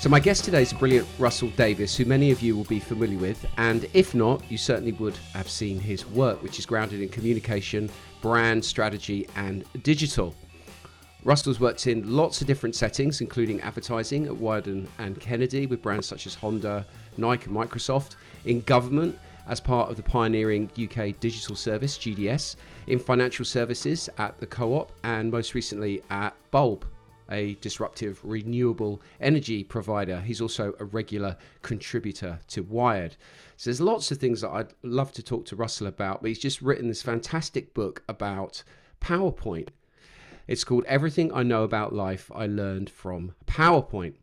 So, my guest today is the brilliant Russell Davies, who many of you will be familiar with, and if not, you certainly would have seen his work, which is grounded in communication, brand strategy, and digital. Russell's worked in lots of different settings, including advertising at Wieden and Kennedy with brands such as Honda, Nike, and Microsoft, in government as part of the pioneering UK digital service, GDS, in financial services at the Co op, and most recently at Bulb, a disruptive renewable energy provider. He's also a regular contributor to Wired. So there's lots of things that I'd love to talk to Russell about, but he's just written this fantastic book about PowerPoint. It's called Everything I Know About Life I Learned from PowerPoint.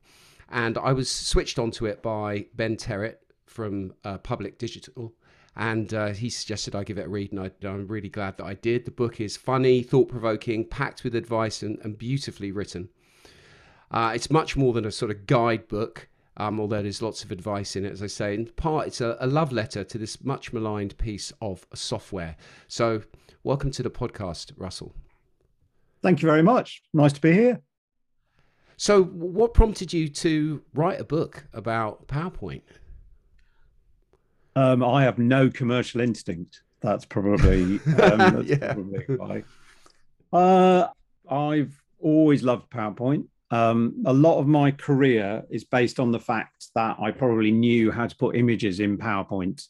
And I was switched onto it by Ben Terrett from uh, Public Digital. And uh, he suggested I give it a read, and I, am really glad that I did. The book is funny, thought provoking, packed with advice, and, and beautifully written. Uh, it's much more than a sort of guidebook, um, although there's lots of advice in it, as I say. In part, it's a, a love letter to this much maligned piece of software. So, welcome to the podcast, Russell. Thank you very much. Nice to be here. So, what prompted you to write a book about PowerPoint? Um, I have no commercial instinct. That's probably, um, that's yeah. probably why. Uh, I've always loved PowerPoint. Um, a lot of my career is based on the fact that I probably knew how to put images in PowerPoint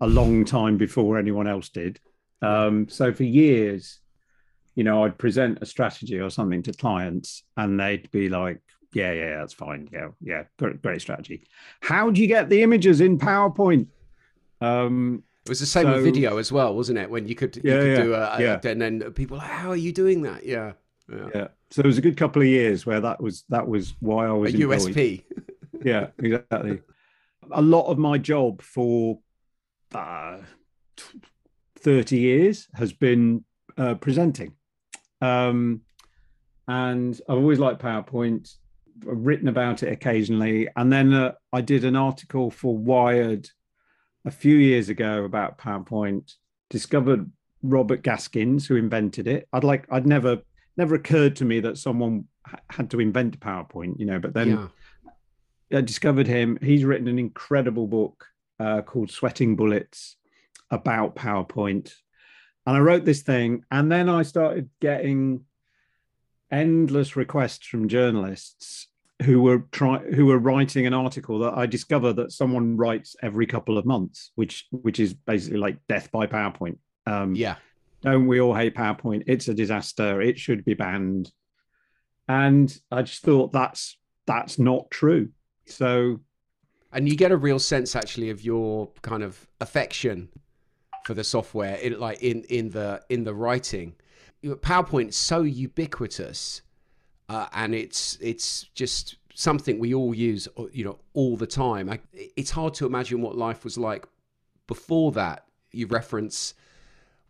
a long time before anyone else did. Um, so for years, you know, I'd present a strategy or something to clients, and they'd be like, "Yeah, yeah, that's fine. Yeah, yeah, great, great strategy. How do you get the images in PowerPoint?" Um, it was the same so, with video as well, wasn't it? When you could, you yeah, could yeah, do a, yeah. and then people, like, how are you doing that? Yeah. Yeah. yeah. So it was a good couple of years where that was that was why I was a employed. USP. yeah, exactly. A lot of my job for uh, thirty years has been uh, presenting, um, and I've always liked PowerPoint. I've written about it occasionally, and then uh, I did an article for Wired a few years ago about PowerPoint. Discovered Robert Gaskins, who invented it. I'd like I'd never never occurred to me that someone had to invent PowerPoint, you know. But then yeah. I discovered him. He's written an incredible book uh, called Sweating Bullets about PowerPoint. And I wrote this thing, and then I started getting endless requests from journalists who were trying who were writing an article that I discovered that someone writes every couple of months, which which is basically like death by PowerPoint. Um, yeah, don't we all hate PowerPoint? It's a disaster. It should be banned. And I just thought that's that's not true. So and you get a real sense actually of your kind of affection for the software in like in in the in the writing. PowerPoint is so ubiquitous uh, and it's it's just something we all use you know all the time. I, it's hard to imagine what life was like before that. You reference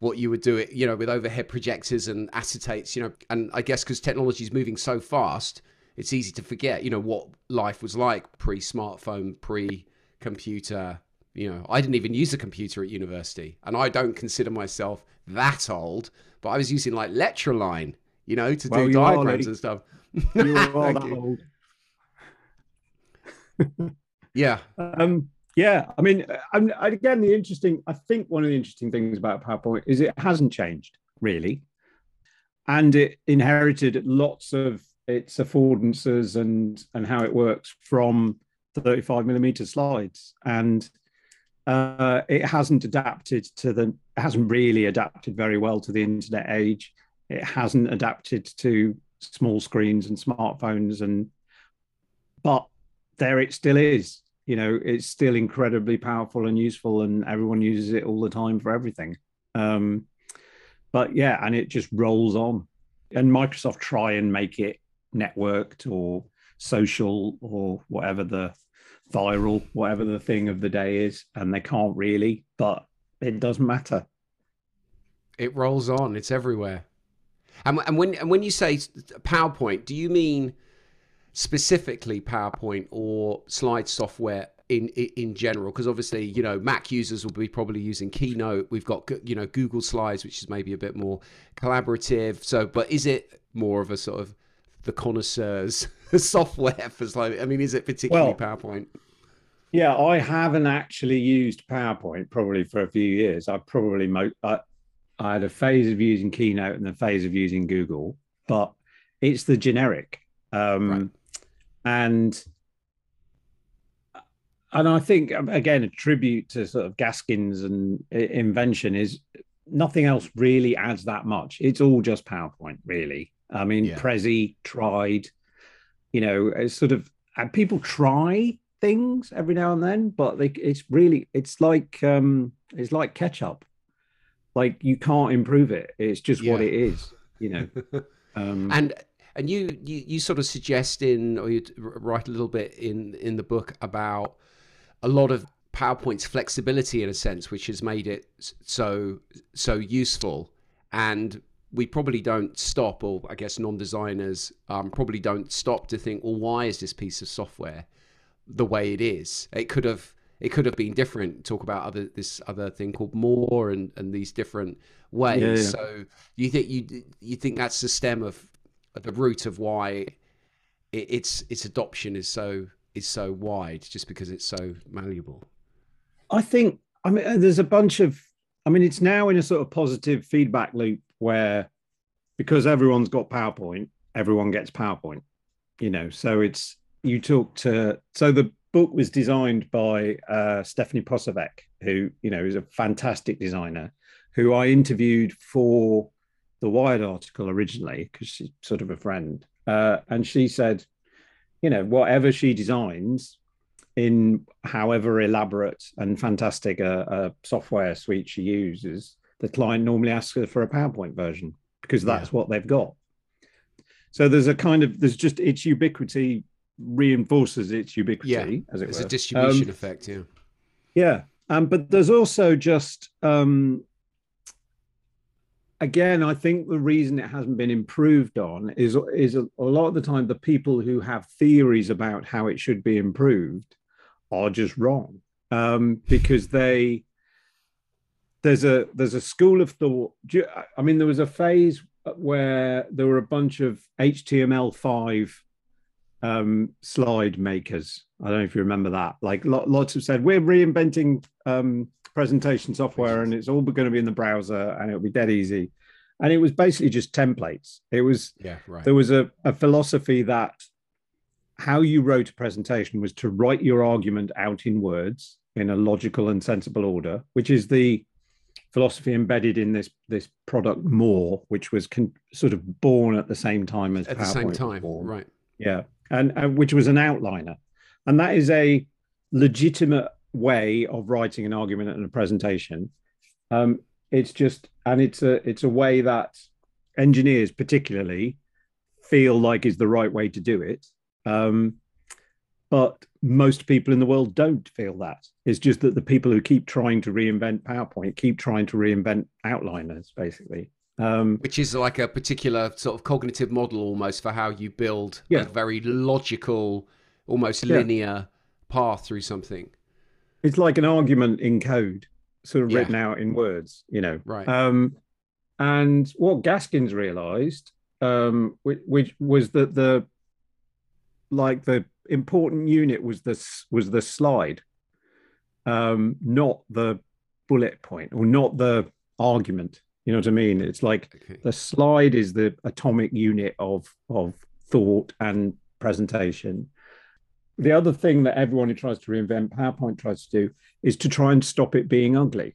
what you would do it, you know, with overhead projectors and acetates, you know, and I guess because technology is moving so fast, it's easy to forget, you know, what life was like pre-smartphone, pre-computer. You know, I didn't even use a computer at university, and I don't consider myself that old, but I was using like Letraline, you know, to well, do diagrams and stuff. You are that old. yeah. Um, yeah, I mean, and again, the interesting, I think one of the interesting things about PowerPoint is it hasn't changed really, and it inherited lots of its affordances and and how it works from 35 millimeter slides, and uh, it hasn't adapted to the, hasn't really adapted very well to the internet age. It hasn't adapted to small screens and smartphones, and but there it still is. You know it's still incredibly powerful and useful and everyone uses it all the time for everything. Um, but yeah and it just rolls on. And microsoft try and make it networked or social or whatever the viral whatever the thing of the day is and they can't really but it doesn't matter. It rolls on. It's everywhere and, and when and when you say powerpoint do you mean specifically PowerPoint or slide software in in general because obviously you know mac users will be probably using keynote we've got you know google slides which is maybe a bit more collaborative so but is it more of a sort of the connoisseurs software for slide I mean, is it particularly well, PowerPoint? Yeah, I haven't actually used PowerPoint probably for a few years. I've probably mo- I, I had a phase of using Keynote and a phase of using Google, but it's the generic. Um, right. And and I think um, again a tribute to sort of Gaskins and invention is nothing else really adds that much. It's all just PowerPoint, really. I mean, yeah. Prezi tried, you know, it's sort of and people try things every now and then, but they, it's really it's like um it's like ketchup. Like you can't improve it. It's just yeah. what it is, you know. um, and and you, you you sort of suggest in or you write a little bit in in the book about a lot of PowerPoint's flexibility in a sense, which has made it so so useful. And we probably don't stop, or I guess non-designers um, probably don't stop to think, well, why is this piece of software the way it is? It could have it could have been different. Talk about other this other thing called more and and these different ways. Yeah, yeah. So you think you you think that's the stem of the root of why it, its its adoption is so is so wide just because it's so malleable? I think I mean uh, there's a bunch of I mean it's now in a sort of positive feedback loop where because everyone's got PowerPoint, everyone gets PowerPoint. You know, so it's you talk to so the book was designed by uh, Stephanie Posavec, who you know is a fantastic designer, who I interviewed for the Wired article originally because she's sort of a friend, uh, and she said you know, whatever she designs in however elaborate and fantastic a, a software suite she uses, the client normally asks her for a PowerPoint version because that's yeah. what they've got. So there's a kind of there's just its ubiquity reinforces its ubiquity yeah. as it There's were. a distribution um, effect, yeah. Yeah. Um, but there's also just um, again, I think the reason it hasn't been improved on is is a, a, lot of the time the people who have theories about how it should be improved are just wrong um, because they there's a there's a school of thought. I mean, there was a phase where there were a bunch of HTML5 um, slide makers. I don't know if you remember that. Like lots have said, we're reinventing um, presentation software and it's all going to be in the browser and it'll be dead easy. And it was basically just templates. It was yeah right. there was a, a philosophy that how you wrote a presentation was to write your argument out in words in a logical and sensible order which is the philosophy embedded in this this product more which was con- sort of born at the same time as at PowerPoint the same time right. Yeah and, and which was an outliner and that is a legitimate way of writing an argument and a presentation. Um, it's just, and it's a it's a way that engineers particularly feel like is the right way to do it. Um, but most people in the world don't feel that. It's just that the people who keep trying to reinvent PowerPoint keep trying to reinvent outliners, basically. Um, Which is like a particular sort of cognitive model almost for how you build yeah. a very logical, almost linear yeah. path through something it's like an argument in code, sort of yeah. written out in words, you know. Right. Um, and what Gaskins realized, um, which, which was that the like the important unit was this was the slide, um, not the bullet point or not the argument. You know what I mean? It's like okay. the slide is the atomic unit of of thought and presentation the other thing that everyone who tries to reinvent PowerPoint tries to do is to try and stop it being ugly.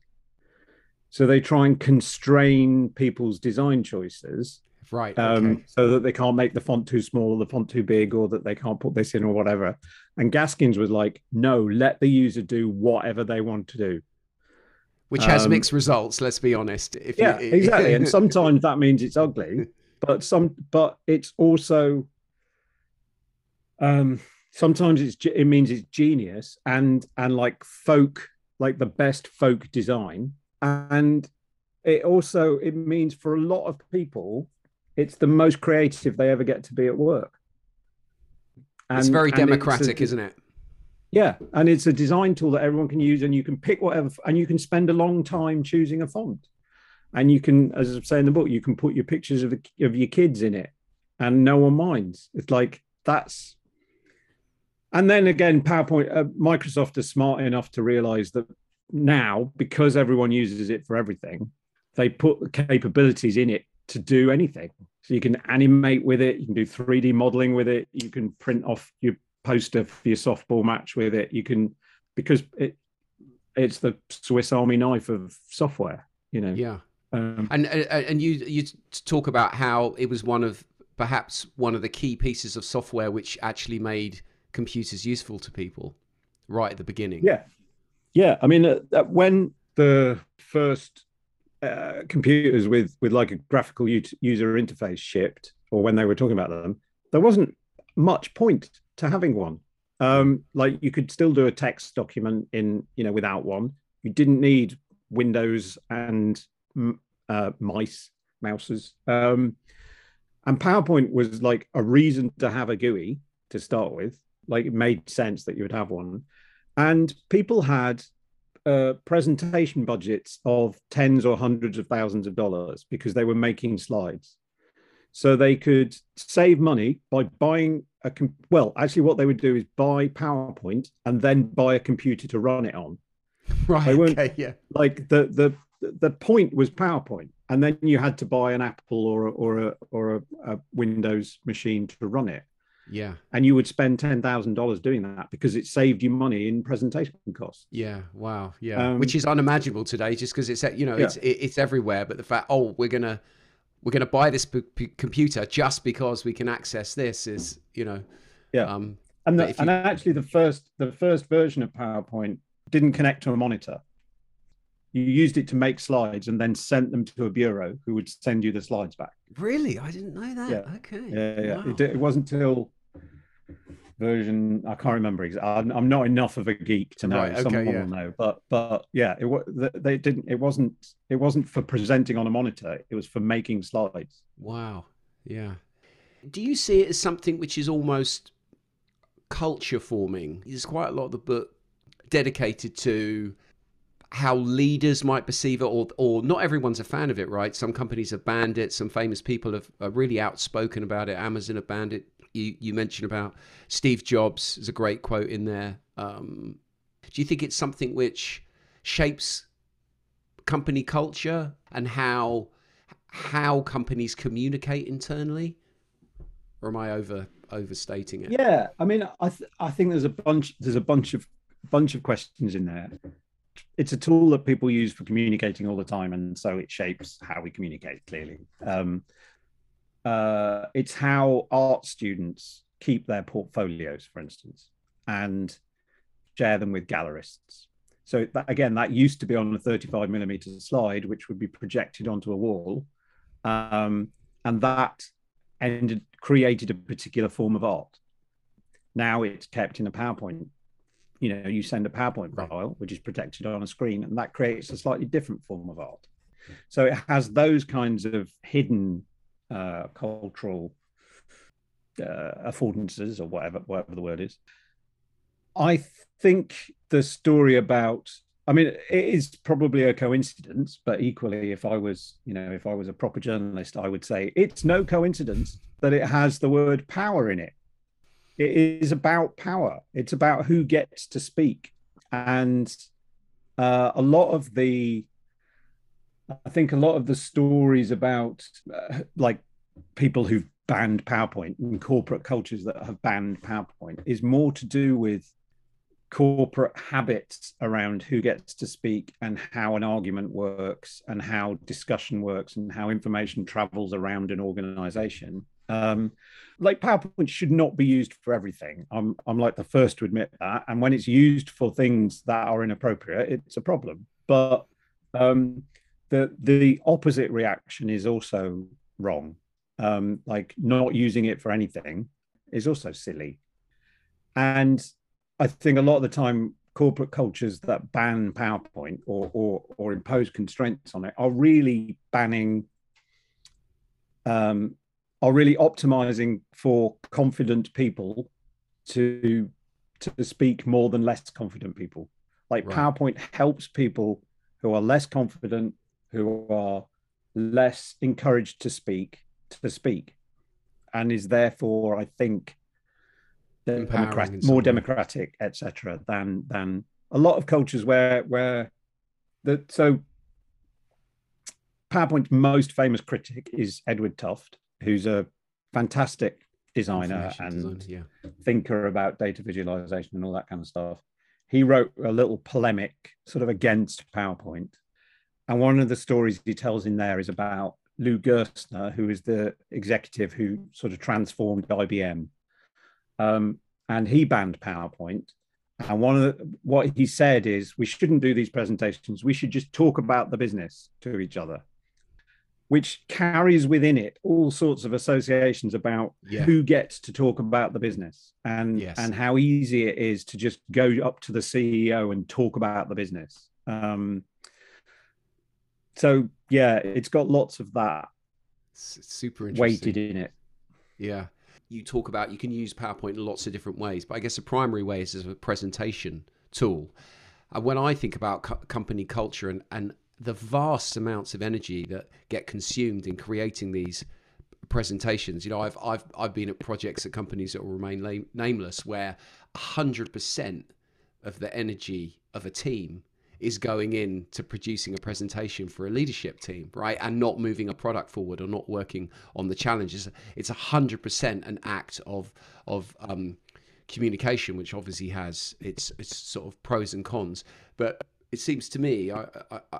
So they try and constrain people's design choices. Right. Um, okay. So that they can't make the font too small or the font too big or that they can't put this in or whatever. And Gaskins was like, no, let the user do whatever they want to do. Which has um, mixed results, let's be honest. If yeah, you... exactly. and sometimes that means it's ugly, but some but it's also um sometimes it's it means it's genius and and like folk like the best folk design and it also it means for a lot of people it's the most creative they ever get to be at work and, it's very democratic it's a, isn't it yeah and it's a design tool that everyone can use and you can pick whatever and you can spend a long time choosing a font and you can as i say in the book you can put your pictures of, of your kids in it and no one minds. It's like that's. And then again, PowerPoint, uh, Microsoft is smart enough to realize that now, because everyone uses it for everything, they put the capabilities in it to do anything. So you can animate with it, you can do 3D modeling with it, you can print off your poster for your softball match with it. You can because it it's the Swiss Army knife of software. You know. Yeah. Um, and and you you talk about how it was one of perhaps one of the key pieces of software which actually made computers useful to people right at the beginning. Yeah, yeah. I mean, uh, when the first uh, computers with with like a graphical user interface shipped, or when they were talking about them, there wasn't much point to having one. Um, like you could still do a text document in you know without one. You didn't need Windows and uh, mice mouses. Um, and PowerPoint was like a reason to have a GUI to start with. Like it made sense that you would have one. And people had uh, presentation budgets of tens or hundreds of thousands of dollars because they were making slides. So they could save money by buying a com- well, actually, what they would do is buy PowerPoint and then buy a computer to run it on. Right. They okay, yeah. like the the the point was PowerPoint, and then you had to buy an Apple or a, or a or a, a Windows machine to run it. Yeah. And you would spend ten thousand dollars doing that because it saved you money in presentation costs. Yeah. Wow. Yeah. Um, Which is unimaginable today, just because it's you know it's it's everywhere. But the fact, oh, we're gonna we're gonna buy this p- p- computer just because we can access this is you know. Yeah. Um, and the, you... and actually the first the first version of PowerPoint didn't connect to a monitor you used it to make slides and then sent them to a bureau who would send you the slides back. Really? I didn't know that. Yeah. Okay. Yeah, yeah. Wow. It, it, wasn't until version I can't remember exactly. I'm, I'm, not enough of a geek to know. Right, okay, Someone yeah. will know. But but yeah, it was they didn't. It wasn't. It wasn't for presenting on a monitor. It was for making slides. Wow. Yeah. Do you see it as something which is almost culture forming? There's quite a lot of the book dedicated to how leaders might perceive it, or or not everyone's a fan of it, right? Some companies have banned it. Some famous people have are really outspoken about it. Amazon have banned it. You you mentioned about Steve Jobs. There's a great quote in there. Um, do you think it's something which shapes company culture and how how companies communicate internally? Or am I over overstating it? Yeah, I mean, I th- I think there's a bunch there's a bunch of bunch of questions in there it's a tool that people use for communicating all the time, and so it shapes how we communicate. Clearly, um, uh, it's how art students keep their portfolios, for instance, and share them with gallerists. So that, again, that used to be on a 35 millimeter slide, which would be projected onto a wall, um, and that ended created a particular form of art. Now it's kept in a PowerPoint you know you send a powerpoint file which is protected on a screen and that creates a slightly different form of art so it has those kinds of hidden uh, cultural uh, affordances or whatever whatever the word is. I think the story about i mean it is probably a coincidence but equally if i was you know if i was a proper journalist i would say it's no coincidence that it has the word power in it. It is about power. It's about who gets to speak, and uh, a lot of the, I think a lot of the stories about uh, like people who've banned PowerPoint and corporate cultures that have banned PowerPoint is more to do with corporate habits around who gets to speak and how an argument works and how discussion works and how information travels around an organization um, like PowerPoint should not be used for everything. I'm I'm like the first to admit that. And when it's used for things that are inappropriate, it's a problem. But um, the the opposite reaction is also wrong. Um, like not using it for anything is also silly. And I think a lot of the time corporate cultures that ban PowerPoint or or, or impose constraints on it are really banning um, are really optimizing for confident people to to speak more than less confident people. Like right. PowerPoint helps people who are less confident, who are less encouraged to speak, to speak. and is therefore, I think, democratic, more democratic, etc., than than a lot of cultures where where the so PowerPoint's most famous critic is Edward Tufte, who's a fantastic designer and design, yeah. thinker about data visualization and all that kind of stuff. He wrote a little polemic sort of against PowerPoint. And one of the stories he tells in there is about Lou Gerstner, who is the executive who sort of transformed IBM. Um, and he banned PowerPoint. And one of the, what he said is, we shouldn't do these presentations. We should just talk about the business to each other, which carries within it all sorts of associations about yeah. who gets to talk about the business and yes. and how easy it is to just go up to the CEO and talk about the business. Um, so yeah, it's got lots of that. It's super interesting. weighted in it. Yeah. You talk about you can use PowerPoint in lots of different ways, but I guess the primary way is as a presentation tool. And when I think about co- company culture and, and the vast amounts of energy that get consumed in creating these presentations, you know, I've I've I've been at projects at companies that will remain lame, nameless where hundred percent of the energy of a team is going in to producing a presentation for a leadership team, right? And not moving a product forward or not working on the challenges. It's a hundred percent an act of of um, communication, which obviously has its its sort of pros and cons. But it seems to me, I, I, I,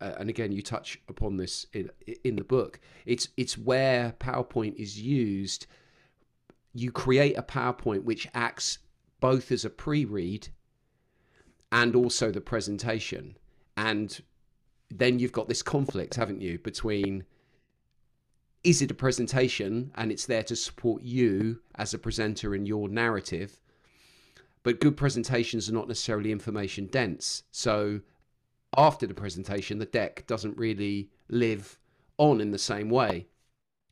and again, you touch upon this in in the book. It's it's where PowerPoint is used. You create a PowerPoint which acts both as a pre-read and also the presentation. And then you've got this conflict, haven't you, between is it a presentation and it's there to support you as a presenter in your narrative? But good presentations are not necessarily information dense. So after the presentation, the deck doesn't really live on in the same way.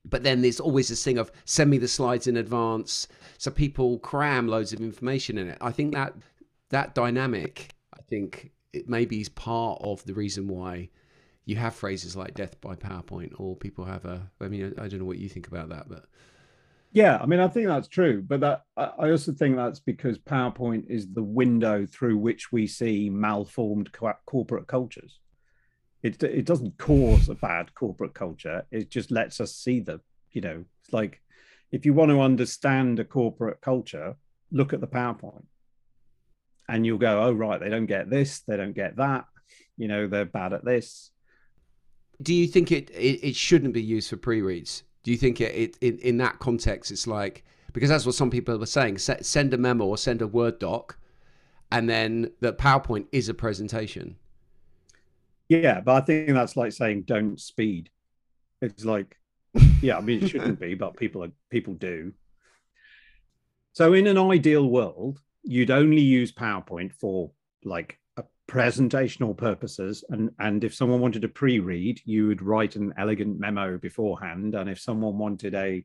But then there's always this thing of send me the slides in advance. So people cram loads of information in it. I think that that dynamic, I think it maybe is part of the reason why you have phrases like death by PowerPoint or people have a, I mean, I, don't know what you think about that, but. Yeah, I mean, I think that's true, but that I also think that's because PowerPoint is the window through which we see malformed co- corporate cultures. It it doesn't cause a bad corporate culture; it just lets us see them. You know, it's like if you want to understand a corporate culture, look at the PowerPoint and you'll go, oh, right, they don't get this, they don't get that, you know, they're bad at this. Do you think it, it, it shouldn't be used for pre reads? Do you think it, it in, in that context, it's like, because that's what some people were saying send a memo or send a Word doc, and then the PowerPoint is a presentation. Yeah, but I think that's like saying don't speed. It's like, yeah, I mean, it shouldn't be, but people are, people do. So, in an ideal world, you'd only use PowerPoint for like a presentational purposes. And, and if someone wanted a pre-read, you would write an elegant memo beforehand. And if someone wanted a,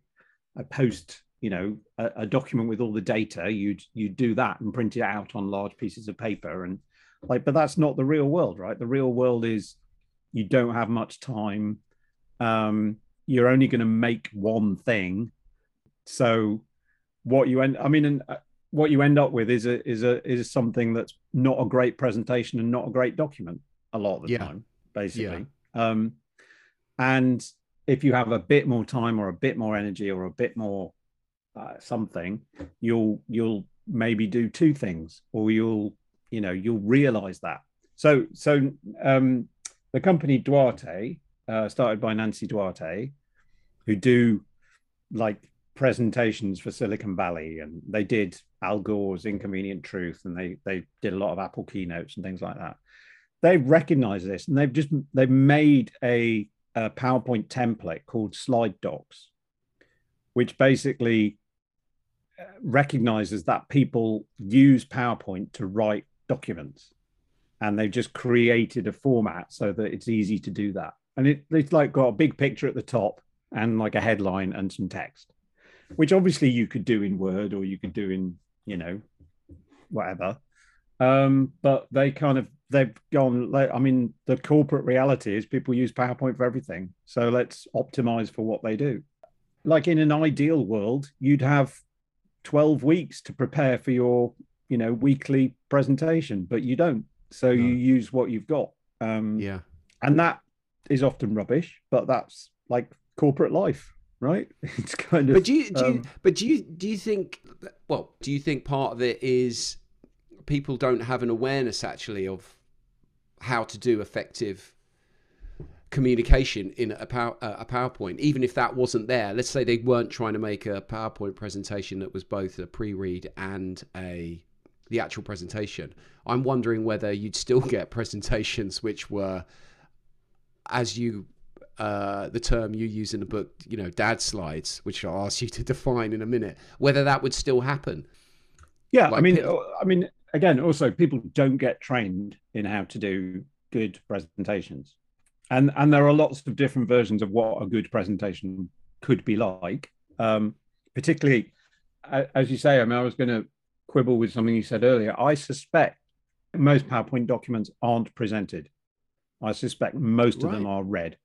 a post, you know, a, a document with all the data, you'd you'd do that and print it out on large pieces of paper. And like, but that's not the real world, right? The real world is you don't have much time. Um, you're only going to make one thing. So what you end, I mean, and uh, what you end up with is a is a is something that's not a great presentation and not a great document a lot of the yeah. time, basically. Yeah. Um, and if you have a bit more time or a bit more energy or a bit more uh, something, you'll you'll maybe do two things, or you'll you know you'll realize that. So so um, the company Duarte, uh, started by Nancy Duarte, who do like presentations for Silicon Valley, and they did Al Gore's Inconvenient Truth, and they they did a lot of Apple keynotes and things like that. They've recognized this, and they've just they've made a, a PowerPoint template called Slide Docs, which basically uh, recognizes that people use PowerPoint to write documents, and they've just created a format so that it's easy to do that. And it, it's like got a big picture at the top and like a headline and some text which obviously you could do in Word or you could do in, you know, whatever. Um, but they kind of they've gone. I mean, the corporate reality is people use PowerPoint for everything. So let's optimize for what they do. like in an ideal world, you'd have 12 weeks to prepare for your, you know, weekly presentation, but you don't. So no. you use what you've got. Um, yeah. And that is often rubbish, but that's like corporate life, right? It's kind of. But do you, do you um, but do you, do you think, well, do you think part of it is people don't have an awareness actually of how to do effective communication in a, power, a PowerPoint, even if that wasn't there. Let's say they weren't trying to make a PowerPoint presentation that was both a pre-read and a the actual presentation. I'm wondering whether you'd still get presentations which were, as you, uh, the term you use in the book, you know, dad slides, which I'll ask you to define in a minute, whether that would still happen. Yeah, like, I mean, I mean, again, also people don't get trained in how to do good presentations, and and there are lots of different versions of what a good presentation could be like. Um, particularly, as you say, I mean, I was going to quibble with something you said earlier. I suspect most PowerPoint documents aren't presented. I suspect most right. of them are read,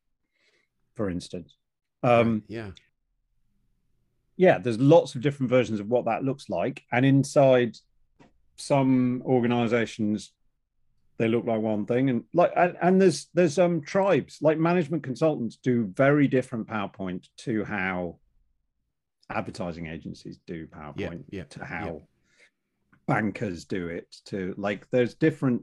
for instance. Um, yeah. Yeah, there's lots of different versions of what that looks like. And inside some organizations they look like one thing and like and, and there's there's um tribes like management consultants do very different powerpoint to how advertising agencies do powerpoint yeah, yeah, to how yeah. bankers do it to like there's different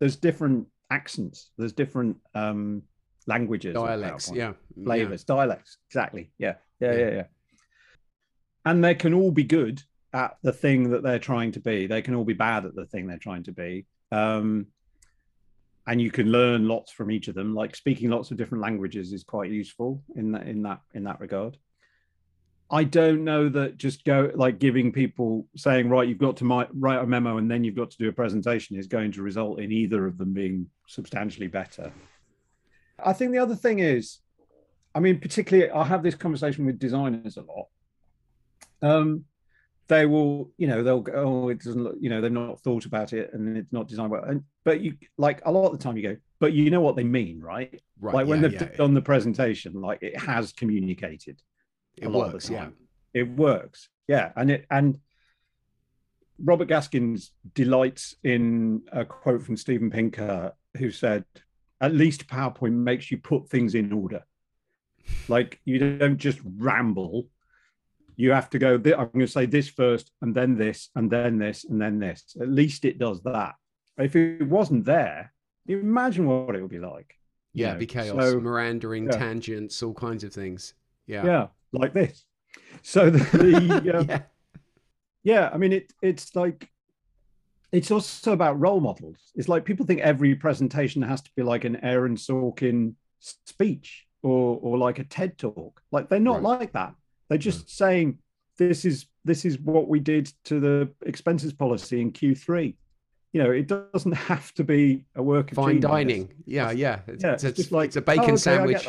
there's different accents there's different um languages dialects yeah flavors dialects exactly yeah yeah yeah yeah and they can all be good at the thing that they're trying to be. They can all be bad at the thing they're trying to be. Um, and you can learn lots from each of them. Like speaking lots of different languages is quite useful in that in that in that regard. I don't know that just go like giving people saying right, you've got to my, write a memo and then you've got to do a presentation is going to result in either of them being substantially better. I think the other thing is, I mean, particularly I have this conversation with designers a lot. Um, they will, you know, they'll go, oh, it doesn't look, you know, they've not thought about it and it's not designed well. And but you like a lot of the time you go, but you know what they mean, right? Right. Like when yeah, they've yeah, done yeah. the presentation, like it has communicated. It works, yeah. It works. Yeah. And it and Robert Gaskins delights in a quote from Steven Pinker, who said, at least PowerPoint makes you put things in order. Like you don't just ramble you have to go i'm going to say this first and then this and then this and then this at least it does that if it wasn't there imagine what it would be like yeah you know? be chaos so, meandering yeah. tangents all kinds of things yeah yeah like this so the, the uh, yeah. yeah i mean it it's like it's also about role models it's like people think every presentation has to be like an aaron sorkin speech or or like a ted talk like they're not right. like that they're just saying this is this is what we did to the expenses policy in Q3. You know, it doesn't have to be a work of fine dining. Yeah, yeah. It's, yeah, it's, it's just like it's a bacon oh, okay, sandwich.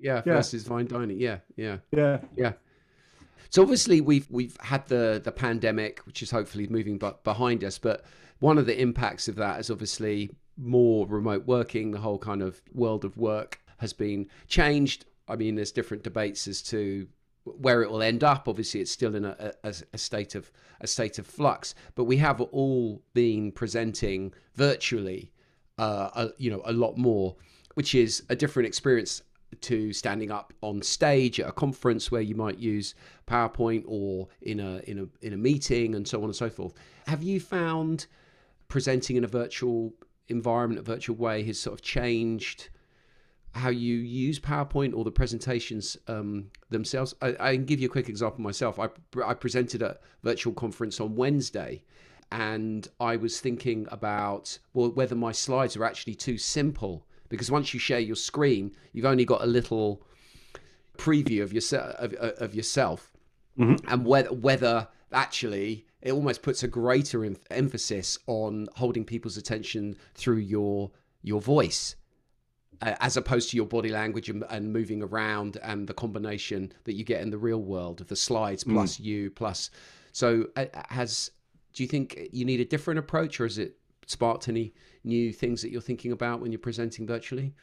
Yeah, versus fine dining. Yeah, yeah, yeah, yeah. So obviously we've we've had the the pandemic, which is hopefully moving behind us. But one of the impacts of that is obviously more remote working. The whole kind of world of work has been changed. I mean, there's different debates as to where it will end up. Obviously, it's still in a, a, a, state of a state of flux. But we have all been presenting virtually, uh, a, you know, a lot more, which is a different experience to standing up on stage at a conference where you might use PowerPoint or in a in a in a meeting and so on and so forth. Have you found presenting in a virtual environment, a virtual way, has sort of changed? how you use PowerPoint or the presentations um, themselves. I, I, can give you a quick example myself. I, I presented a virtual conference on Wednesday and I was thinking about well whether my slides are actually too simple because once you share your screen, you've only got a little preview of yourself of, of yourself, mm-hmm. and whether whether actually it almost puts a greater em- emphasis on holding people's attention through your your voice uh, as opposed to your body language and, and, moving around and the combination that you get in the real world of the slides mm. plus mm. you plus so uh, has do you think you need a different approach or is it sparked any new things that you're thinking about when you're presenting virtually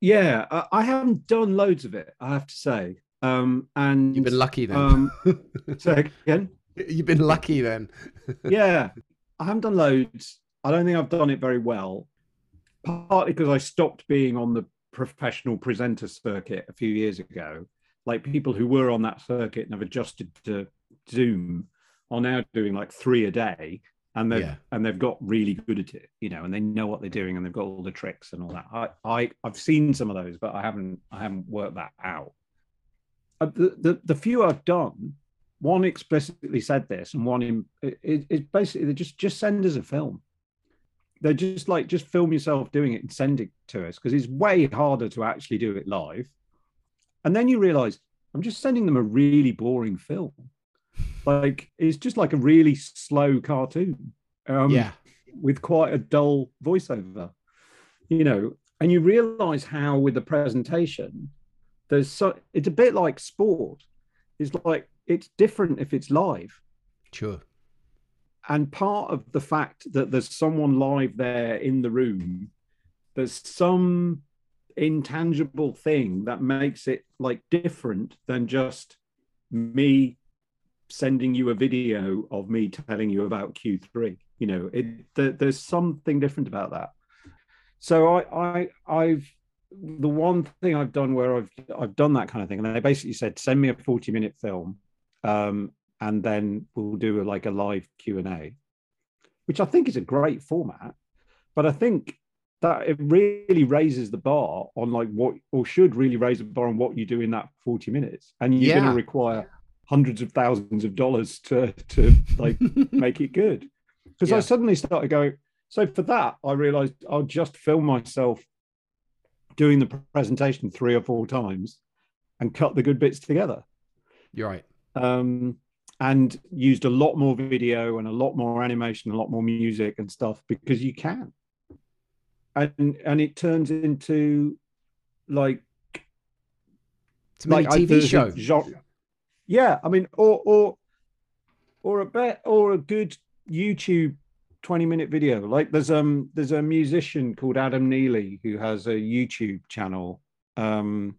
yeah i haven't done loads of it i have to say Um, and You've been lucky then. Um, say again. You've been lucky then. yeah, I haven't done loads. I don't think I've done it very well. Partly because I stopped being on the professional presenter circuit a few years ago. Like people who were on that circuit and have adjusted to Zoom are now doing like three a day, and they've Yeah. and they've got really good at it, you know, and they know what they're doing and they've got all the tricks and all that. I, I I've seen some of those, but I haven't I haven't worked that out. Uh, the, the the few I've done, one explicitly said this, and one in it, it's basically they just just send us a film. They're just like just film yourself doing it and send it to us because it's way harder to actually do it live. And then you realize I'm just sending them a really boring film. Like it's just like a really slow cartoon. Um, yeah. with quite a dull voiceover, you know, and you realize how with the presentation, there's so it's a bit like sport. It's like it's different if it's live. Sure. And part of the fact that there's someone live there in the room, there's some intangible thing that makes it like different than just me sending you a video of me telling you about Q3. You know, it there, there's something different about that. So I I I've the one thing I've done where I've I've done that kind of thing, and they basically said send me a 40 minute film, um, and then we'll do a, like a live Q and A, which I think is a great format. But I think that it really raises the bar on like what or should really raise the bar on what you do in that 40 minutes, and you're going to require hundreds of thousands of dollars to to like make it good. Because Yeah. I suddenly started going. So for that, I realized I'll just film myself doing the presentation three or four times and cut the good bits together. You're right. Um, and used a lot more video and a lot more animation, a lot more music and stuff because you can. And and it turns into like It's like I- TV show. genre- Yeah, I mean, or or or a bet or a good YouTube 20 minute video. Like there's um there's a musician called Adam Neely who has a YouTube channel um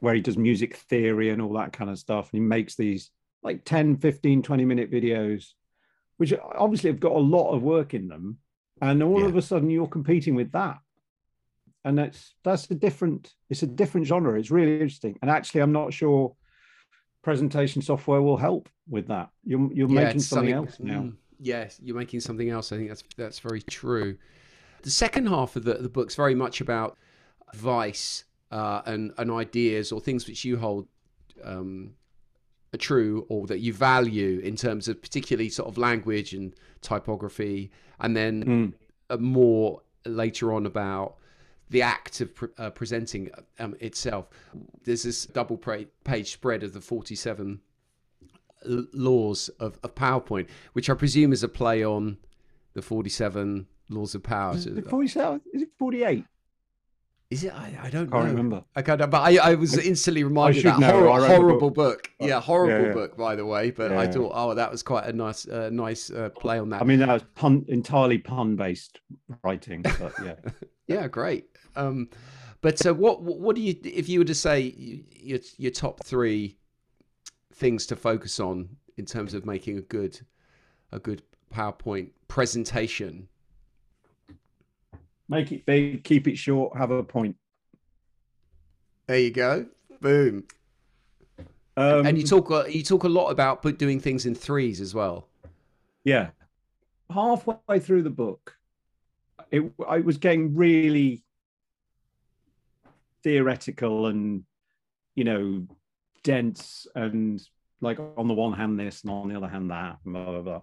where he does music theory and all that kind of stuff. And he makes these like 10, 15, 20 minute videos, which obviously have got a lot of work in them. And all Yeah. of a sudden you're competing with that. And that's that's a different, it's a different genre. It's really interesting. And actually, I'm not sure presentation software will help with that. You're you're Yeah, making it's something, else now. Mm, yes, you're making something else. I think that's that's very true. The second half of the, the book's very much about advice uh, and and ideas or things which you hold um, are true or that you value in terms of particularly sort of language and typography, and then Mm. more later on about the act of pre- uh, presenting um, itself. There's this double page spread of the 47 l- laws of, of PowerPoint, which I presume is a play on the 47 laws of power. Is it 47? Is it 48? Is it? I, I don't Can't know. remember. I can't, but I, I was instantly reminded of that know. horror- I read the horrible book. book. Yeah, horrible yeah. book, by the way. But I thought, oh, that was quite a nice, uh, nice uh, play on that. I mean, that was pun, entirely pun based writing, but yeah. Yeah, great. Um, but uh, what what do you if you were to say your your top three things to focus on in terms of making a good a good PowerPoint presentation? Make it big, keep it short, have a point. There you go. Boom. Um, and you talk you talk a lot about put doing things in threes as well. yeah, halfway through the book, it I was getting really theoretical and you know dense and like on the one hand this and on the other hand that and blah blah blah.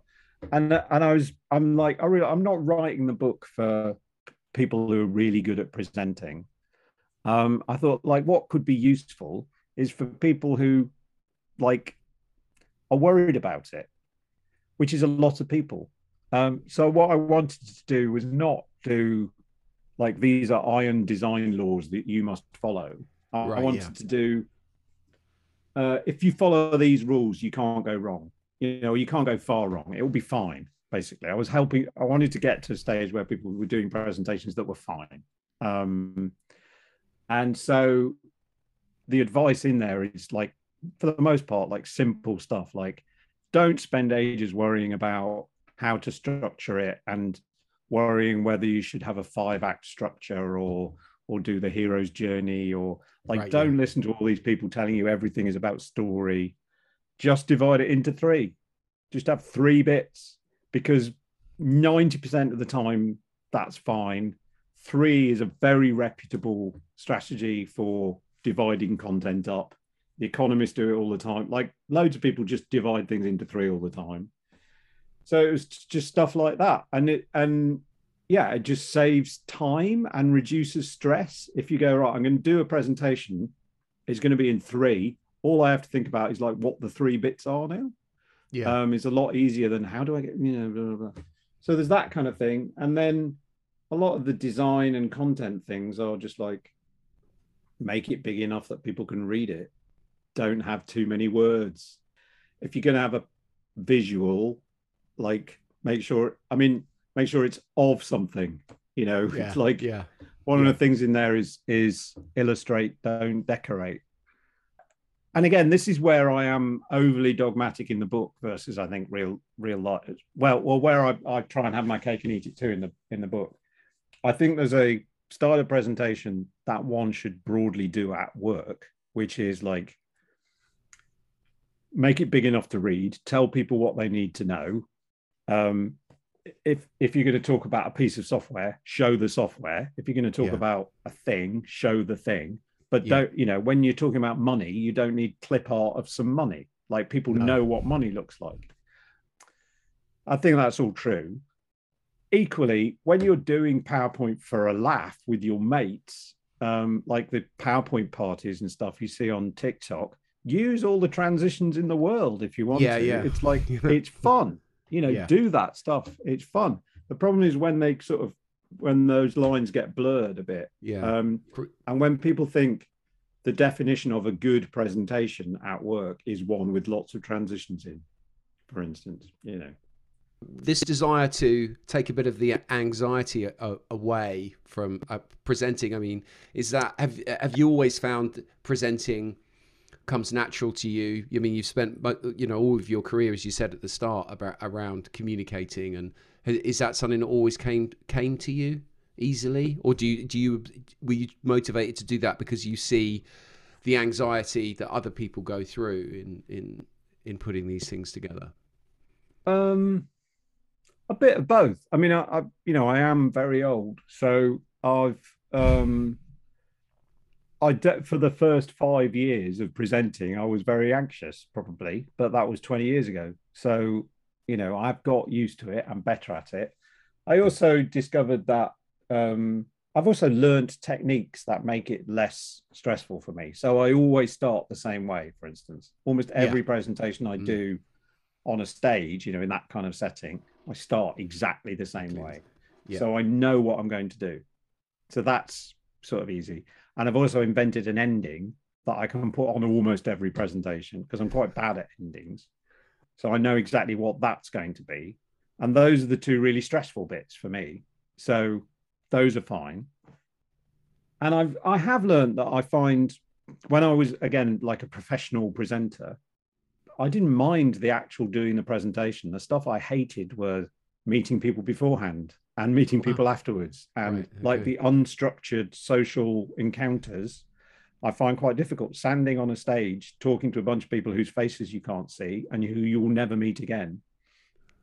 And and I was I'm like I really I'm not writing the book for people who are really good at presenting. Um, I thought like what could be useful is for people who like are worried about it, which is a lot of people. Um, so what I wanted to do was not do like these are iron design laws that you must follow. I, Right, I wanted yeah. to do uh, if you follow these rules, you can't go wrong. You know, you can't go far wrong. It will be fine. Basically, I was helping. I wanted to get to a stage where people were doing presentations that were fine. Um, and so the advice in there is like for the most part like simple stuff like don't spend ages worrying about how to structure it and worrying whether you should have a five act structure or or do the hero's journey or like right, don't yeah. listen to all these people telling you everything is about story just divide it into three just have three bits because 90% of the time that's fine three is a very reputable strategy for dividing content up the economists do it all the time like loads of people just divide things into three all the time so it was just stuff like that and it and yeah, it just saves time and reduces stress. If you go, right, I'm going to do a presentation, it's going to be in three. All I have to think about is like what the three bits are now. Yeah. Um, it's a lot easier than how do I get, you know, blah, blah, blah. so there's that kind of thing. And then a lot of the design and content things are just like make it big enough that people can read it. Don't have too many words. If you're going to have a visual, like make sure, I mean, make sure it's of something. You know, yeah, it's like yeah. One yeah. of the things in there is is illustrate, don't decorate. And again, this is where I am overly dogmatic in the book versus I think real real life. Well, well, where I, I try and have my cake and eat it too in the in the book. I think there's a style of presentation that one should broadly do at work, which is like make it big enough to read, tell people what they need to know, um, if if you're going to talk about a piece of software, show the software. If you're going to talk yeah. about a thing, show the thing. But yeah. don't you know when you're talking about money, you don't need clip art of some money. Like people no. know what money looks like. I think that's all true. Equally, when you're doing PowerPoint for a laugh with your mates, um, like the PowerPoint parties and stuff you see on TikTok, use all the transitions in the world if you want yeah, to. Yeah. It's like it's fun you know yeah. do that stuff it's fun the problem is when they sort of when those lines get blurred a bit. Yeah. Um and when people think the definition of a good presentation at work is one with lots of transitions in for instance you know. This desire to take a bit of the anxiety away from uh, presenting i mean is that have have you always found presenting comes natural to you? I mean, you've spent you know all of your career, as you said at the start, about around communicating, and is that something that always came came to you easily, or do you do you were you motivated to do that because you see the anxiety that other people go through in in in putting these things together? Um, a bit of both. I mean, I, I you know I am very old, so I've um I de- for the first five years of presenting, I was very anxious, probably, but that was 20 years ago. So, you know, I've got used to it. I'm better at it. I also discovered that um, I've also learned techniques that make it less stressful for me. So I always start the same way, for instance. Almost every yeah. presentation I mm. do on a stage, you know, in that kind of setting, I start exactly the same way. Yeah. So I know what I'm going to do. So that's sort of easy. And I've also invented an ending that I can put on almost every presentation because I'm quite bad at endings. So I know exactly what that's going to be. And those are the two really stressful bits for me. So those are fine. And I've I have learned that I find when I was again like a professional presenter, I didn't mind the actual doing the presentation. The stuff I hated were meeting people beforehand and meeting people afterwards and right, okay. like the unstructured social encounters i find quite difficult standing on a stage talking to a bunch of people whose faces you can't see and who you will never meet again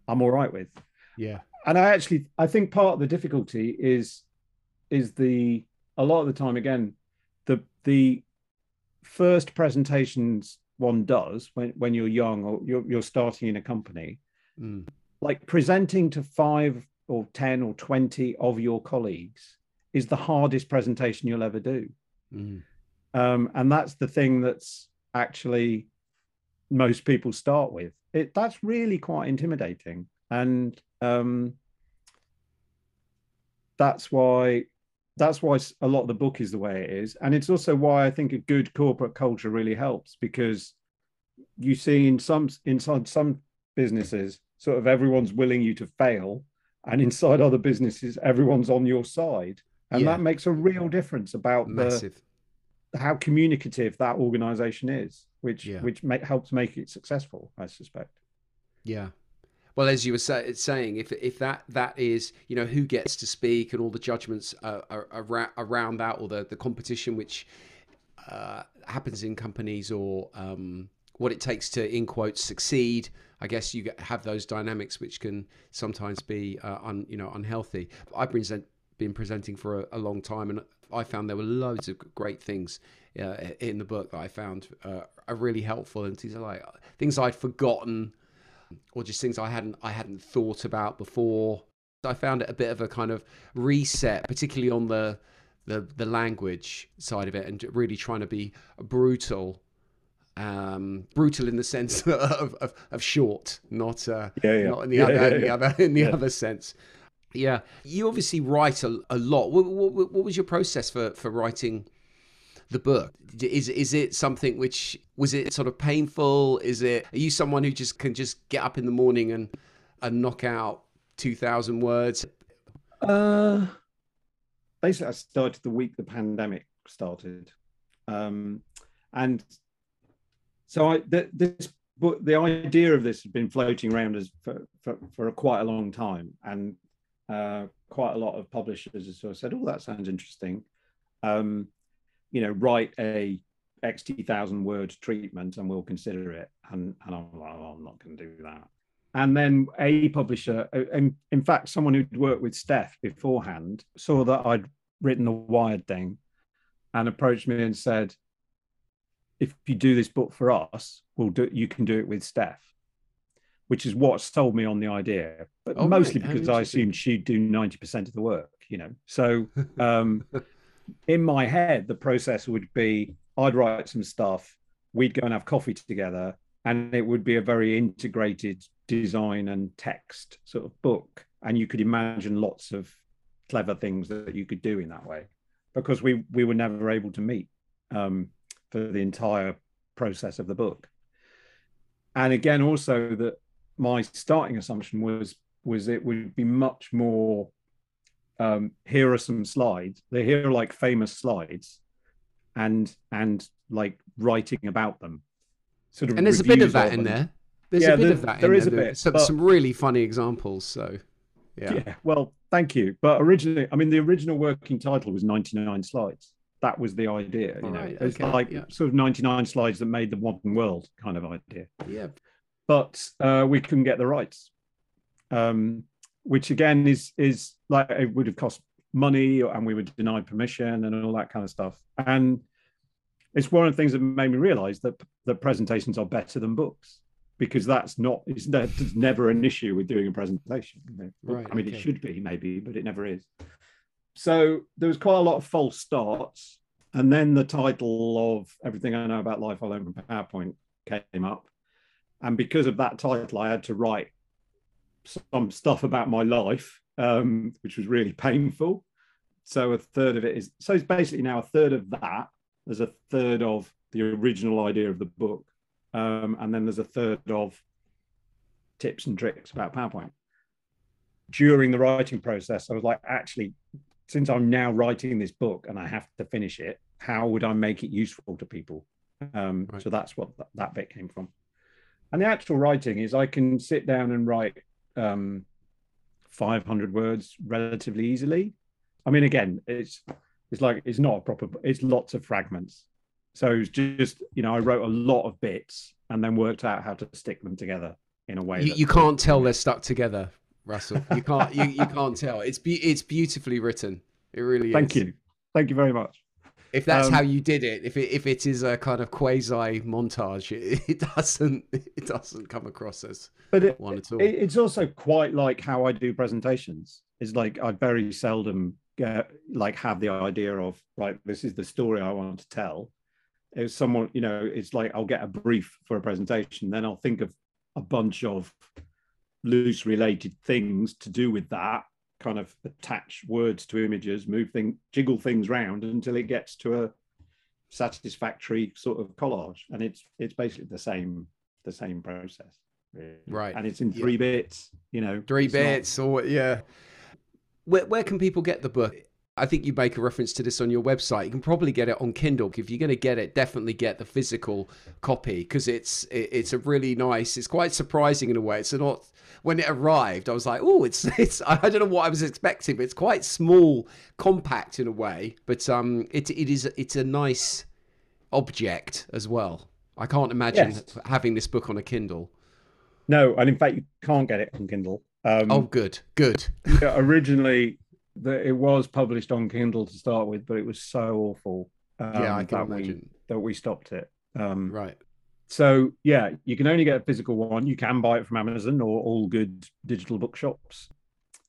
i'm all right with yeah and i actually i think part of the difficulty is is the a lot of the time again the the first presentations one does when when you're young or you're, you're starting in a company mm. like presenting to five or 10 or 20 of your colleagues is the hardest presentation you'll ever do. Mm. Um, and that's the thing that's actually most people start with. It that's really quite intimidating. And um, that's why that's why a lot of the book is the way it is. And it's also why I think a good corporate culture really helps because you see in some inside some businesses, sort of everyone's willing you to fail and inside other businesses everyone's on your side and yeah. that makes a real difference about massive the, how communicative that organization is, which Yeah. which make, helps make it successful. I suspect. Yeah. Well, as you were say, saying, if if that that is, you know, who gets to speak and all the judgments uh, are, around, around that, or the the competition which uh, happens in companies, or um, what it takes to, in quotes, succeed. I guess you have those dynamics which can sometimes be, uh, un, you know, unhealthy. I've present, been presenting for a, a long time, and I found there were loads of great things uh, in the book that I found uh, are really helpful, and things are like things I'd forgotten or just things I hadn't I hadn't thought about before. I found it a bit of a kind of reset, particularly on the the, the language side of it, and really trying to be brutal, um, brutal in the sense of, of, of short, not uh, Yeah, yeah. not in the Yeah, other in the other in the other sense. Yeah, you obviously write a, a lot. What, what, what was your process for for writing? the book? Is is it something which was it sort of painful? Is it are you someone who just can just get up in the morning and and knock out 2000 words? Uh, basically, I started the week the pandemic started, um, and so I th- this book, the idea of this has been floating around as for, for, for quite a long time, and uh, quite a lot of publishers have sort of said, "Oh, that sounds interesting." Um, you know, write a XT thousand word treatment, and we'll consider it. And and I'm like, oh, I'm not going to do that. And then a publisher, in, in fact, someone who'd worked with Steph beforehand, saw that I'd written the Wired thing and approached me and said, if you do this book for us, we'll do you can do it with Steph, which is what sold me on the idea. But Oh, mostly right. Because I assumed she'd do 90% of the work, you know. So um, in my head, the process would be I'd write some stuff, we'd go and have coffee together, and it would be a very integrated design and text sort of book. And you could imagine lots of clever things that you could do in that way because we we were never able to meet um, for the entire process of the book. And again, also that my starting assumption was was it would be much more um, here are some slides. They're here are like famous slides, and and like writing about them. Sort of and there's a bit of that in them. there there's Yeah, a bit there- of that there in is a bit, some, but- some really funny examples so yeah, Yeah. Well, thank you. But originally, I mean, the original working title was 99 slides. That was the idea. You know, Alright, it's okay, like yeah. sort of 99 slides that made the modern world kind of idea. yeah. But uh, we couldn't get the rights, um, which again is is like it would have cost money, and we were denied permission and all that kind of stuff. And it's one of the things that made me realize that that presentations are better than books because that's not it's it's never an issue with doing a presentation. you know. Right, I mean, okay. it should be maybe, but it never is. So there was quite a lot of false starts, and then the title of everything I know about life I learned from PowerPoint came up, and because of that title, I had to write some stuff about my life, um, which was really painful. So a third of it is so it's basically now a third of that. There's a third of the original idea of the book, um, and then there's a third of tips and tricks about PowerPoint. During the writing process, I was like, actually, since I'm now writing this book and I have to finish it, how would I make it useful to people? Um, Right. So that's what th- that bit came from. And the actual writing is I can sit down and write um, 500 words relatively easily. I mean, again, it's it's like it's not a proper. It's lots of fragments. So it's just you know I wrote a lot of bits and then worked out how to stick them together in a way. You, that- you can't tell they're stuck together russell you can't you, you can't tell it's be, it's beautifully written it really is Thank you, thank you very much. If that's Um, how you did it if it if it is a kind of quasi montage it, it doesn't it doesn't come across as But it, one at all it- it's also quite like how I do presentations. It's like I very seldom get like have the idea of right, this is the story I want to tell. It's someone, you know, it's like I'll get a brief for a presentation, then I'll think of a bunch of loose related things to do with that, kind of attach words to images, move things, jiggle things round until it gets to a satisfactory sort of collage. And it's it's basically the same the same process. really. Right. And it's in Yeah. three bits, you know. three it's not- bits or yeah where, where can people get the book I think you make a reference to this on your website. You can probably get it on Kindle. If you're going to get it, definitely get the physical copy because it's it's a really nice. It's quite surprising in a way. It's not when it arrived. I was like, oh, it's it's. I don't know what I was expecting, but it's quite small, compact in a way. But um, it it is it's a nice object as well. I can't imagine Yes. having this book on a Kindle. No, and in fact, you can't get it on Kindle. Um, Oh, good, good. yeah, originally, the, it was published on Kindle to start with, but it was so awful. Um, yeah, I can that we imagine. that we stopped it. Um, Right. So yeah, you can only get a physical one. You can buy it from Amazon or all good digital bookshops.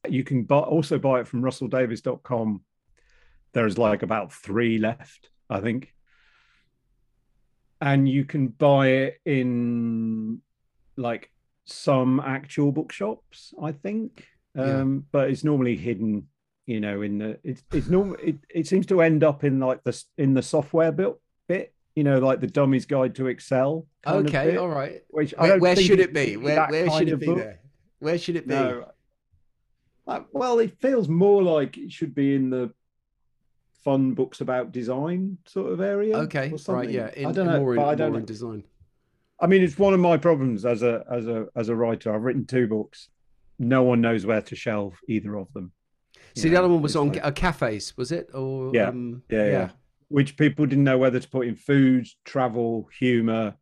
You can buy, also buy it from russelldavies.com. There's like about three left, I think. And you can buy it in like some actual bookshops, I think. Yeah. Um, but it's normally hidden, you know, in the it's it's normal it, it seems to end up in like the in the software bit bit, you know, like the dummy's guide to Excel. kind of Okay. bit, All right. Which Where, where should it be? Where, where should it be book. there? Where should it be? No. Uh, well, it feels more like it should be in the fun books about design sort of area. Okay. Right. Yeah. In, I don't know. more in, I don't more know. design. I mean, it's one of my problems as a as a as a writer. I've written two books. No one knows where to shelve either of them. See, the other one was on like- uh, cafes, was it? Or Yeah. Um, Yeah, yeah. which people didn't know whether to put in food, travel, humor,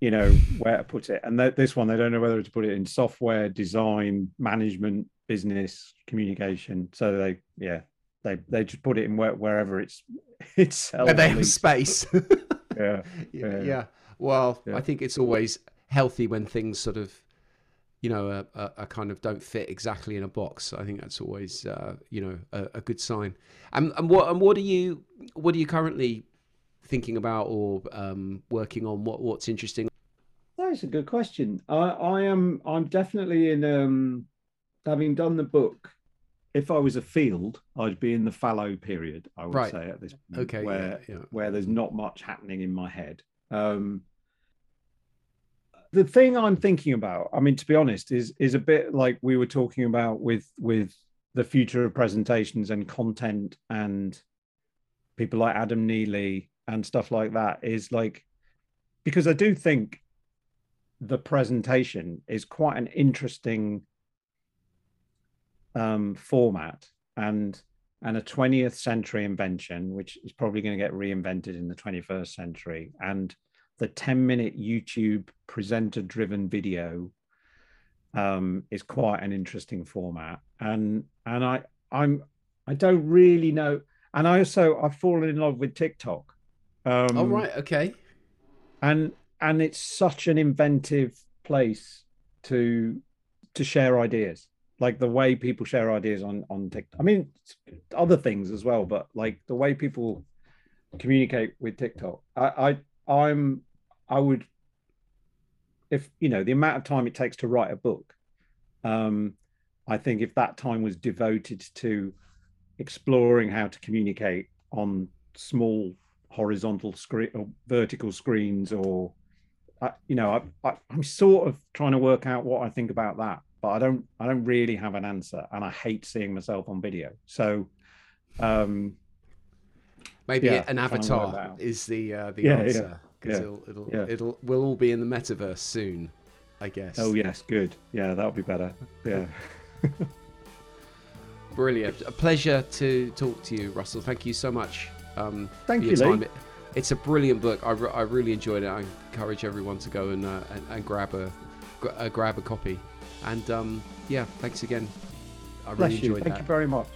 you know, where to put it. And th- this one, they don't know whether to put it in software, design, management, business, communication. So they, yeah, they they just put it in where, wherever it's it's Where they have space. Yeah, yeah, Yeah. yeah. Well, Yeah. I think it's always healthy when things sort of, you know, are, are, are kind of don't fit exactly in a box. I think that's always, uh, you know, a, a good sign. And, and what and what are you what are you currently thinking about or um, working on? What what's interesting? that's a good question. I I am I'm definitely in um having done the book. If I was a field, I'd be in the fallow period. I would Right. say at this point, Okay, where yeah, yeah. where there's not much happening in my head. Um, the thing I'm thinking about, I mean, to be honest, is is a bit like we were talking about with with the future of presentations and content and people like Adam Neely and stuff like that. Is like because I do think the presentation is quite an interesting um, format and and a 20th century invention, which is probably going to get reinvented in the 21st century, and the 10 minute YouTube presenter driven video um, is quite an interesting format. And and I I'm I don't really know. And I also I've fallen in love with TikTok. Um, oh right, okay. and and it's such an inventive place to to share ideas like the way people share ideas on on tiktok i mean other things as well but like the way people communicate with tiktok i i i'm i would if you know the amount of time it takes to write a book um i think if that time was devoted to exploring how to communicate on small horizontal screen or vertical screens or I, you know I, I i'm sort of trying to work out what i think about that but i don't i don't really have an answer and i hate seeing myself on video. So um Maybe Yeah, an trying to work avatar that is the uh, the Yeah, yeah, answer because yeah, it'll it'll, yeah. it'll we'll all be in the metaverse soon, I guess. oh yes good yeah that'll be better yeah Brilliant. A pleasure to talk to you, Russell. Thank you so much. Um, Thank for you, your Lee. time. It- It's a brilliant book. I, re- I really enjoyed it. I encourage everyone to go and uh, and, and grab a gra- uh, grab a copy. And um, yeah, thanks again. I bless really you enjoyed thank that. you very much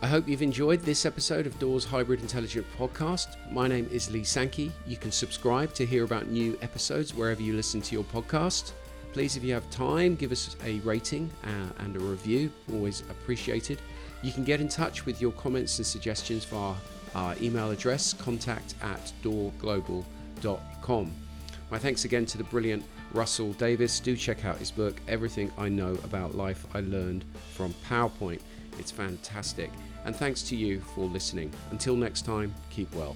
I hope you've enjoyed this episode of Doors Hybrid Intelligent Podcast. My name is Lee Sankey. You can subscribe to hear about new episodes wherever you listen to your podcast. Please, if you have time, give us a rating uh, and a review. Always appreciated. You can get in touch with your comments and suggestions via our email address contact at doorglobal.com. My thanks again to the brilliant Russell Davies. Do check out his book, Everything I Know About Life I Learned from PowerPoint. It's fantastic. And thanks to you for listening. Until next time, keep well.